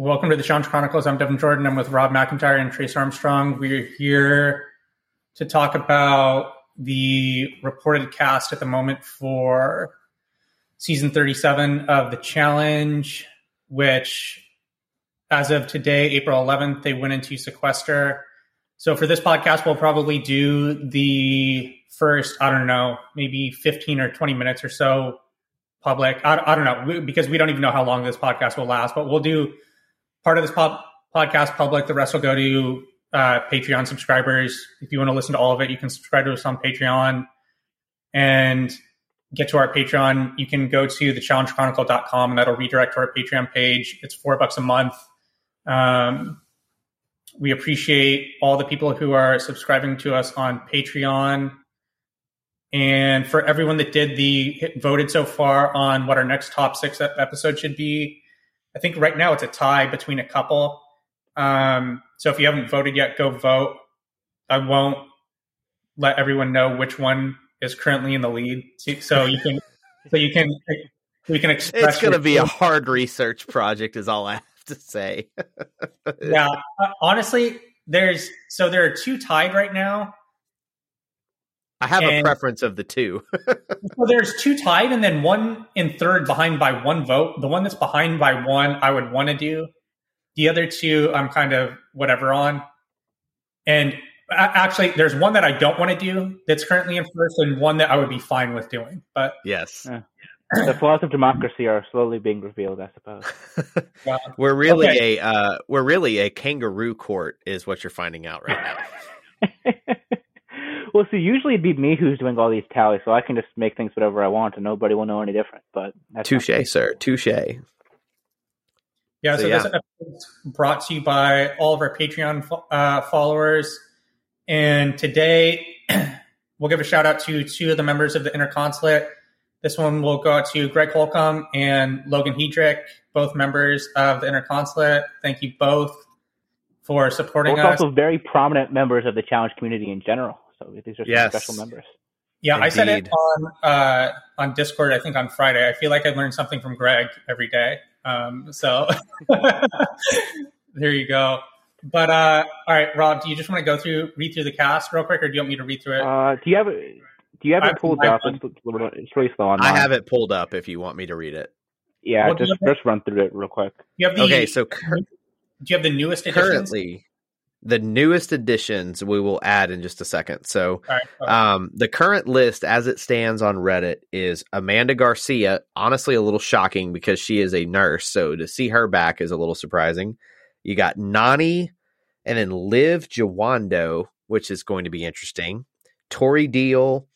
Welcome to the Challenge Chronicles. I'm Devin Jordan. I'm with Rob McIntyre and Trace Armstrong. We're here to talk about the reported cast at the moment for season 37 of the challenge, which as of today, April 11th, they went into sequester. So for this podcast, we'll probably do the first, I don't know, maybe 15 or 20 minutes or so public. I, I don't know because we don't even know how long this podcast will last, but we'll do part of this pod, podcast public. The rest will go to uh, Patreon subscribers. If you want to listen to all of it, you can subscribe to us on Patreon and get to our Patreon. You can go to thechallengechronicle.com and that'll redirect to our Patreon page. It's four bucks a month. Um, we appreciate all the people who are subscribing to us on Patreon. And for everyone that did the voted so far on what our next top six episode should be, I think right now it's a tie between a couple. Um, so if you haven't voted yet, go vote. I won't let everyone know which one is currently in the lead, so you can so you can we can express. It's going to be a hard research project, is all I have to say. yeah, uh, honestly, there's so there are two tied right now. I have and, a preference of the two. well, there's two tied, and then one in third behind by one vote. The one that's behind by one, I would want to do. The other two, I'm kind of whatever on. And actually, there's one that I don't want to do that's currently in first, and one that I would be fine with doing. But yes, yeah. the flaws of democracy are slowly being revealed. I suppose. yeah. We're really okay. a uh, we're really a kangaroo court, is what you're finding out right now. well, see, usually it'd be me who's doing all these tallies, so I can just make things whatever I want, and nobody will know any different. But touche, sir, touche. Yeah, so, so yeah. this episode is brought to you by all of our Patreon uh, followers. And today, we'll give a shout out to two of the members of the Interconsulate. This one will go out to Greg Holcomb and Logan Hedrick, both members of the Interconsulate. Thank you both for supporting both us. Also, very prominent members of the challenge community in general. So these are yes. special members. Yeah, Indeed. I said it on uh, on Discord. I think on Friday. I feel like I learned something from Greg every day. Um, so there you go. But uh, all right, Rob, do you just want to go through read through the cast real quick, or do you want me to read through it? Uh, do you have it? Do you have it pulled up? It's, it's really slow on. I have it pulled up. If you want me to read it. Yeah, well, just just run through it real quick. You have the, okay, so cur- do you have the newest editions? Currently, the newest additions we will add in just a second. So, right, um, the current list as it stands on Reddit is Amanda Garcia. Honestly, a little shocking because she is a nurse. So to see her back is a little surprising. You got Nany and then Liv Jawando, which is going to be interesting. Tori Deal,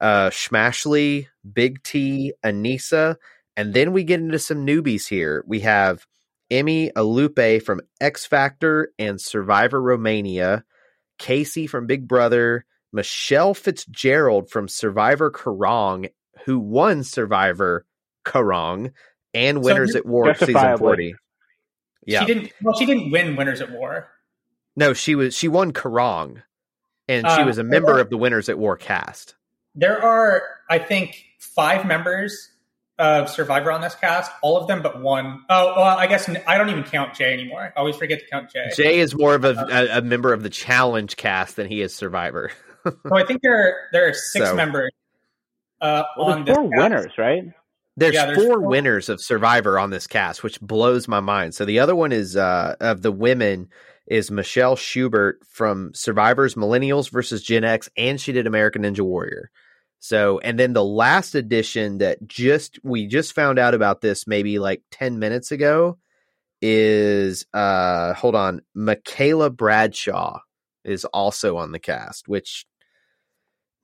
uh, Schmashley, Big T, Aneesa. And then we get into some newbies here. We have Emy Alupei from X Factor and Survivor Romania, Kaycee from Big Brother, Michele Fitzgerald from Survivor Kaôh Rōng, who won Survivor Kaôh Rōng and Winners so, at War season 40. Yeah. She didn't well she didn't win Winners at War. No, she was she won Kaôh Rōng and she uh, was a member are, of the Winners at War cast. There are I think 5 members of Survivor on this cast, all of them but one. Oh, well, I guess I don't even count Jay anymore. I always forget to count Jay. Jay is more of a, a, a member of the Challenge cast than he is Survivor. so I think there there are six so. members uh, well, on four winners, right? There's, yeah, there's four, four, winners of Survivor on this cast, which blows my mind. So the other one is uh, of the women is Michelle Schubert from Survivors Millennials versus Gen X, and she did American Ninja Warrior. So, and then the last edition that just we just found out about this maybe like 10 minutes ago is uh hold on, Michaela Bradshaw is also on the cast, which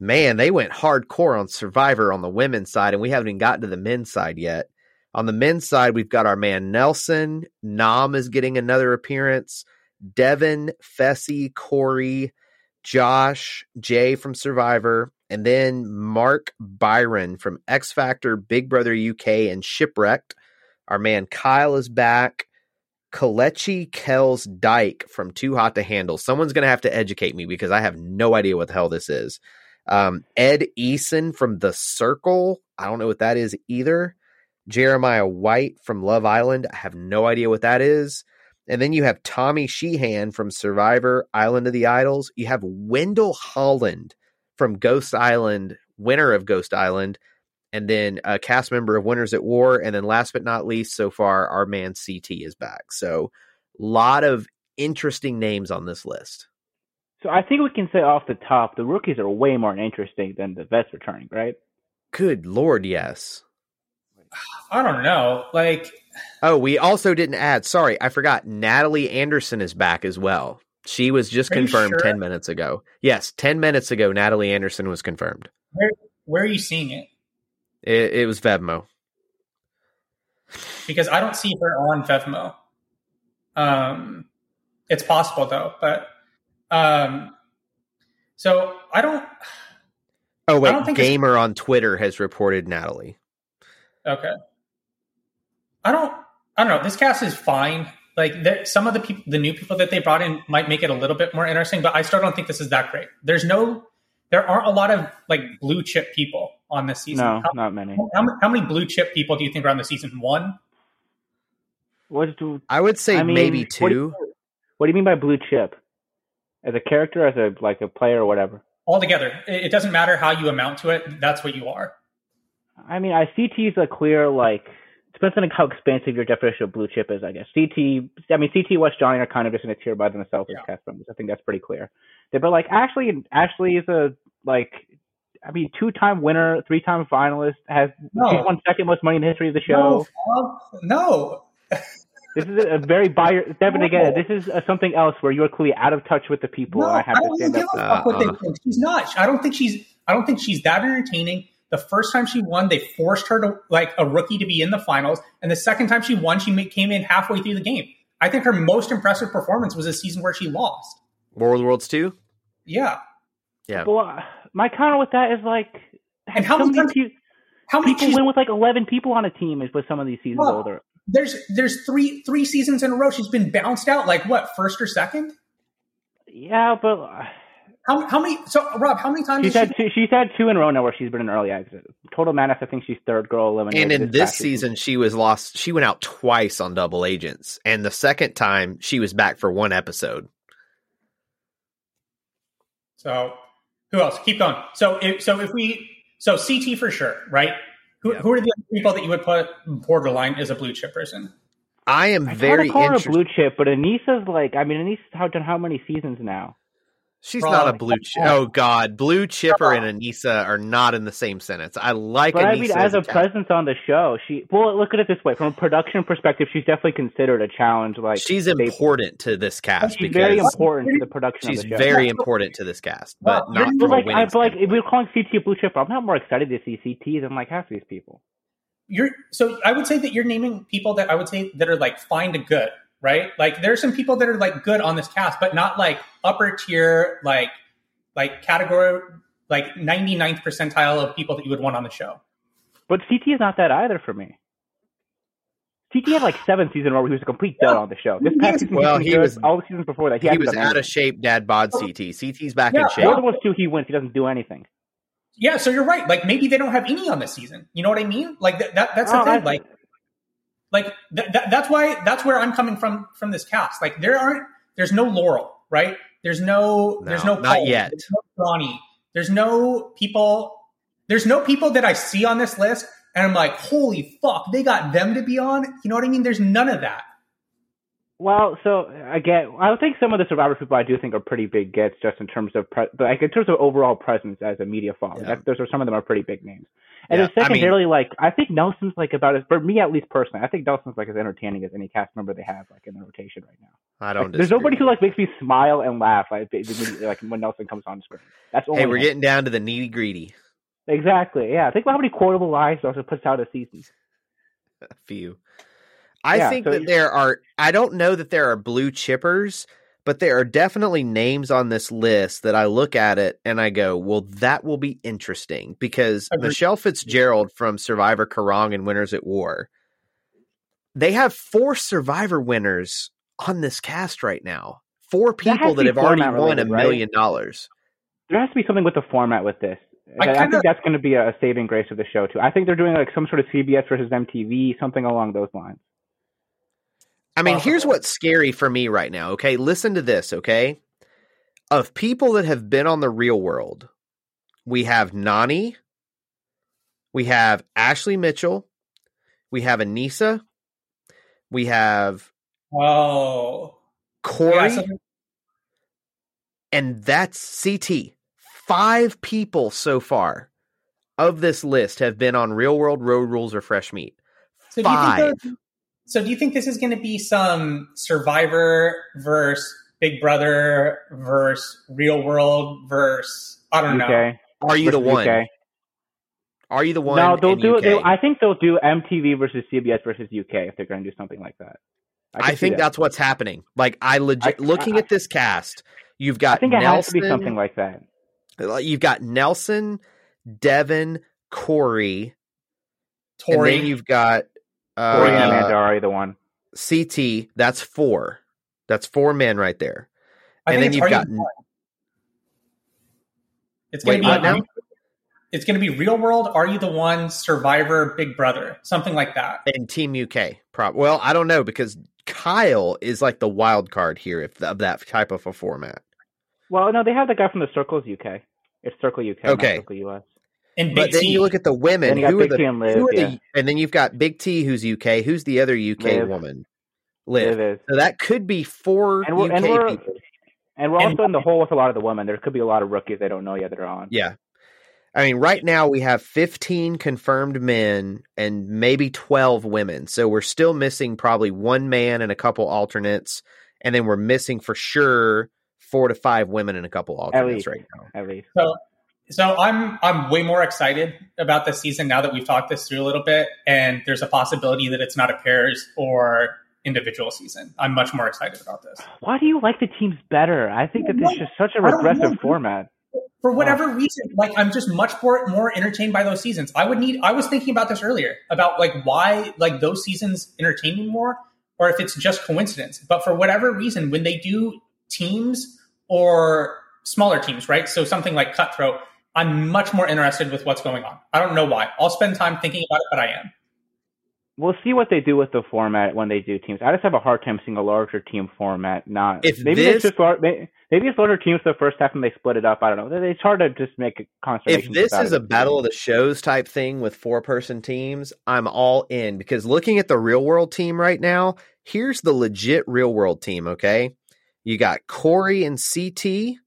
man, they went hardcore on Survivor on the women's side, and we haven't even gotten to the men's side yet. On the men's side, we've got our man Nelson. Nam is getting another appearance. Devin, Fessy, Corey, Josh, Jay from Survivor, and then Mark Byron from X Factor, Big Brother UK, and Shipwrecked. Our man Kyle is back. Kelechi Kelz Dyke from Too Hot to Handle. Someone's going to have to educate me because I have no idea what the hell this is. Um, Ed Eason from The Circle. I don't know what that is either. Jeremiah White from Love Island. I have no idea what that is. And then you have Tommy Sheehan from Survivor Island of the Idols. You have Wendell Holland from Ghost Island, winner of Ghost Island, and then a cast member of Winners at War. And then last but not least, so far, our man CT is back. So, a lot of interesting names on this list. So I think we can say off the top, the rookies are way more interesting than the vets returning, right? Good lord, yes. I don't know. Like, oh, we also didn't add. Sorry, I forgot. Natalie Anderson is back as well. She was just confirmed sure? ten minutes ago. Yes, ten minutes ago, Natalie Anderson was confirmed. Where Where are you seeing it? It, it was Vevmo. Because I don't see her on Vevmo. Um, it's possible though, but um, so I don't. Oh wait, I don't think Gamer on Twitter has reported Natalie. Okay. I don't. I don't know. This cast is fine. Like there, some of the people, the new people that they brought in might make it a little bit more interesting, but I still don't think this is that great. There's no, there aren't a lot of like blue chip people on this season. No, how, not many. How, how, many blue chip people do you think are on the season? One. What do I would say I mean, maybe two. What do, you, what do you mean by blue chip? As a character, as a like a player, or whatever. Altogether, it doesn't matter how you amount to it. That's what you are. I mean, I CT is a clear like depends on how expansive your definition of blue chip is, I guess. CT, I mean, CT West Johnny are kind of just in a tier by themselves yeah. as cast members. I think that's pretty clear. But like Ashley, Ashley is a like, I mean, two-time winner, three-time finalist, has no. she's won second most money in the history of the show. No, no. this is a, very buyer. Devin, no. again, this is a, something else where you're clearly out of touch with the people. No, I have I don't to stand give up. A fuck what they uh-huh. think. She's not. I don't think she's. I don't think she's that entertaining. The first time she won, they forced her to like a rookie to be in the finals, and the second time she won, she came in halfway through the game. I think her most impressive performance was a season where she lost. War of the Worlds two. Yeah. Yeah. Well, uh, my counter with that is like, and how many times? how many people win with like eleven people on a team is with some of these seasons well, older. There's there's three three seasons in a row she's been bounced out like what first or second. Yeah, but uh, how, how many? So Rob, how many times? She's had she... two. She's had two in a row now where she's been an early exit. Total Madness, I think she's third girl eliminated. And in this, this season, she was lost. She went out twice on double agents, and the second time she was back for one episode. So, who else? Keep going. So, if, so if we, so CT for sure, right? Who, yeah. who are the people that you would put borderline as a blue chip person? I am I very call interested. her blue chip, but Aneesa's like, I mean, Aneesa's done how many seasons now? She's not a blue chip. Oh God, blue chipper and Aneesa are not in the same sentence. I like. But Aneesa I mean, as, a, a presence on the show, she. Well, look at it this way: from a production perspective, she's definitely considered a challenge. Like she's important to this cast. She's very important to the production. She's of the show. very important to this cast, but well, not. But like, I, but like, if we're calling CT a blue chipper, I'm not more excited to see CT than like half of these people. You're so. I would say that you're naming people that I would say that are like fine to good, right? Like there are some people that are like good on this cast, but not like upper tier, like like category like 99th percentile of people that you would want on the show. But CT is not that either for me. CT had like seven seasons where he was a complete dud yeah. on the show. This past season, well, he was all the seasons before that. He, he was out of shape. Dad bod CT. CT's back yeah, in shape. The other ones too. He wins. He doesn't do anything. Yeah, so you're right. Like maybe they don't have any on this season. You know what I mean? Like that. that that's the oh, thing. Like, like th- th- that's why that's where I'm coming from from this cast. Like there aren't. There's no Laurel, right? There's no, no there's no not Cole, yet. There's no Ronnie. There's no people. There's no people that I see on this list, and I'm like, holy fuck, they got them to be on. You know what I mean? There's none of that. Well, so again, I think some of the Survivor people I do think are pretty big gets, just in terms of, pre- like in terms of overall presence as a media following. Yeah. those are some of them are pretty big names. And yeah, then secondarily, I mean, like I think Nelson's like about as for me at least personally, I think Nelson's like as entertaining as any cast member they have like in the rotation right now. I don't. Like, there's nobody who like makes me smile and laugh like, like when Nelson comes on screen. That's only. Hey, we're him. getting down to the nitty gritty. Exactly. Yeah. Think about how many quotable lines also puts out a season. A few. I yeah, think so that there are. I don't know that there are blue chippers but there are definitely names on this list that I look at it and I go, well, that will be interesting because Michele Fitzgerald from Survivor Kaôh Rōng and Winners at War, they have four Survivor winners on this cast right now. Four people that, that have already won a million dollars. There has to be something with the format with this. I, I think that's going to be a saving grace of the show too. I think they're doing like some sort of CBS versus MTV, something along those lines. I mean, here's what's scary for me right now. Okay, listen to this. Okay, of people that have been on the real world, we have Nany, we have Ashley Mitchell, we have Aneesa, we have Oh, Corey, yeah, and that's CT. Five people so far of this list have been on Real World Road Rules or Fresh Meat. so do you Five. think so do you think this is going to be some Survivor versus Big Brother versus Real World versus I don't know. UK. Are you the one? UK. Are you the one? No, they'll in do. UK? They, I think they'll do MTV versus CBS versus UK if they're going to do something like that. I, can see think that. that's what's happening. Like I legit I- looking I- at this cast, you've got I think it has to be something like that. you've got Nelson, Devin, Corey, Tori, and then you've got uh, Corey and Amanda are the one. CT. That's four. That's four men right there. I and then you've got- the It's going Wait, to what be now? it's going to be Real World. Are you the one? Survivor, Big Brother, something like that. And Team UK. Prob- well, I don't know because Kyle is like the wild card here if of that type of a format. Well, no, they have the guy from the Circles UK. It's Circle UK, Okay. not Circle US. And Big But then you look at the women. Then you got Who are the, T and Liv, who are yeah. the and then you've got Big T who's UK. Who's the other UK Liv. woman? Liv. Liv is. So that could be four And we're, UK and we're people. and we're And- also in the hole with a lot of the women. There could be a lot of rookies they don't know yet that are on. Yeah. I mean, right now we have 15 confirmed men and maybe 12 women. So we're still missing probably one man and a couple alternates. And then we're missing for sure four to five women and a couple alternates least. right now. At least. So, so I'm I'm way more excited about the season now that we've talked this through a little bit, and there's a possibility that it's not a pairs or individual season. I'm much more excited about this Why do you like the teams better? I think that this is just such a regressive format. for whatever reason. Like I'm just much more more entertained by those seasons. I would need. I was thinking about this earlier about like why like those seasons entertain me more, or if it's just coincidence. But for whatever reason, when they do teams or smaller teams, right? So something like Cutthroat. I'm much more interested with what's going on. I don't know why. I'll spend time thinking about it, but I am. We'll see what they do with the format when they do teams. I just have a hard time seeing a larger team format. Not If maybe this- it's just lar- maybe it's larger teams the first half and they split it up. I don't know. It's hard to just make a concentration. If this is of a battle of the shows type thing with four person teams, I'm all in because looking at the real world team right now, here's the legit real world team, okay? You got Corey and CT,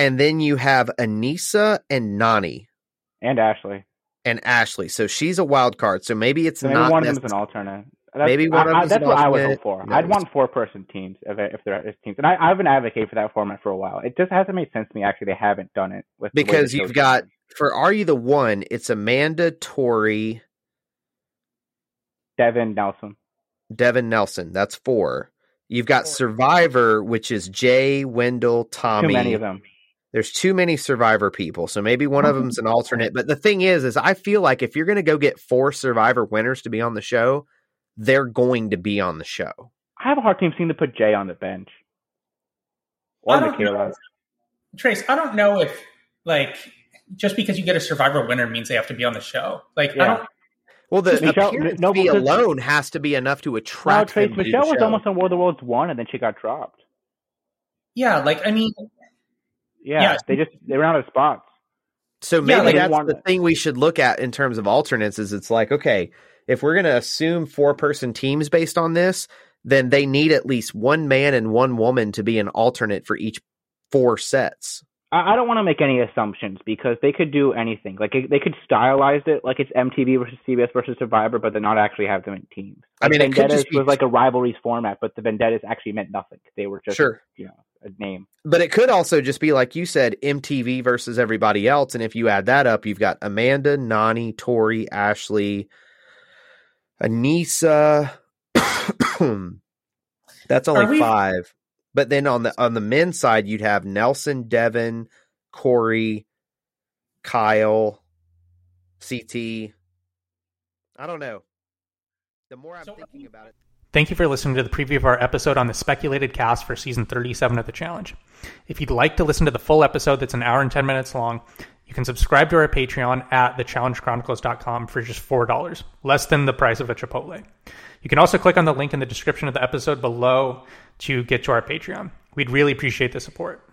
and then you have Aneesa and Nany and Ashley, and Ashley. So she's a wild card. So maybe it's so maybe not one of them is an alternate. That's, Maybe one of I, I, them's that's what I would alternate. hope for. Who I'd want four person teams if if there is teams, and I, I've been advocating for that format for a while. It just hasn't made sense to me. Actually, they haven't done it with because you've got for Are You the One, it's Amanda, Tori, Devin Nelson. Devin Nelson. That's four. You've got Survivor, which is Jay, Wendell, Tommy. Too many of them. There's too many Survivor people, so maybe one of mm-hmm. them's an alternate. But the thing is, is I feel like if you're going to go get four Survivor winners to be on the show, they're going to be on the show. I have a hard time seeing to put Jay on the bench or I don't know. Trace, I don't know if like just because you get a Survivor winner means they have to be on the show. Like I don't. Well, the Michelle- appearance no, fee because- alone has to be enough to Wow, attract Trace them to Michelle the was almost on World of Worlds one, and then she got dropped. Yeah, like I mean, Yeah, Yeah. they just they ran out of spots. So maybe like, that's one- the thing we should look at in terms of alternates. Is it's like okay, if we're going to assume four person teams based on this, then they need at least one man and one woman to be an alternate for each four sets. I, I don't want to make any assumptions because they could do anything. Like they could stylize it like it's MTV versus CBS versus Survivor, but then not actually have them in teams. I Like mean, it could Vendettas just be- was like a rivalries format, but the Vendettas actually meant nothing. They were just Sure. you know a name. But it could also just be like you said, MTV versus everybody else. And if you add that up, you've got Amanda, Nany, Tori, Ashley, Aneesa. That's only we- five. But then on the on the men's side, you'd have Nelson, Devin, Corey, Kyle, CT. I don't know. The more I'm So- um, thinking about it, Thank you for listening to the preview of our episode on the speculated cast for season 37 of the challenge. If you'd like to listen to the full episode that's an hour and 10 minutes long, you can subscribe to our Patreon at thechallengechronicles.com for just $4, less than the price of a Chipotle. You can also click on the link in the description of the episode below to get to our Patreon. We'd really appreciate the support.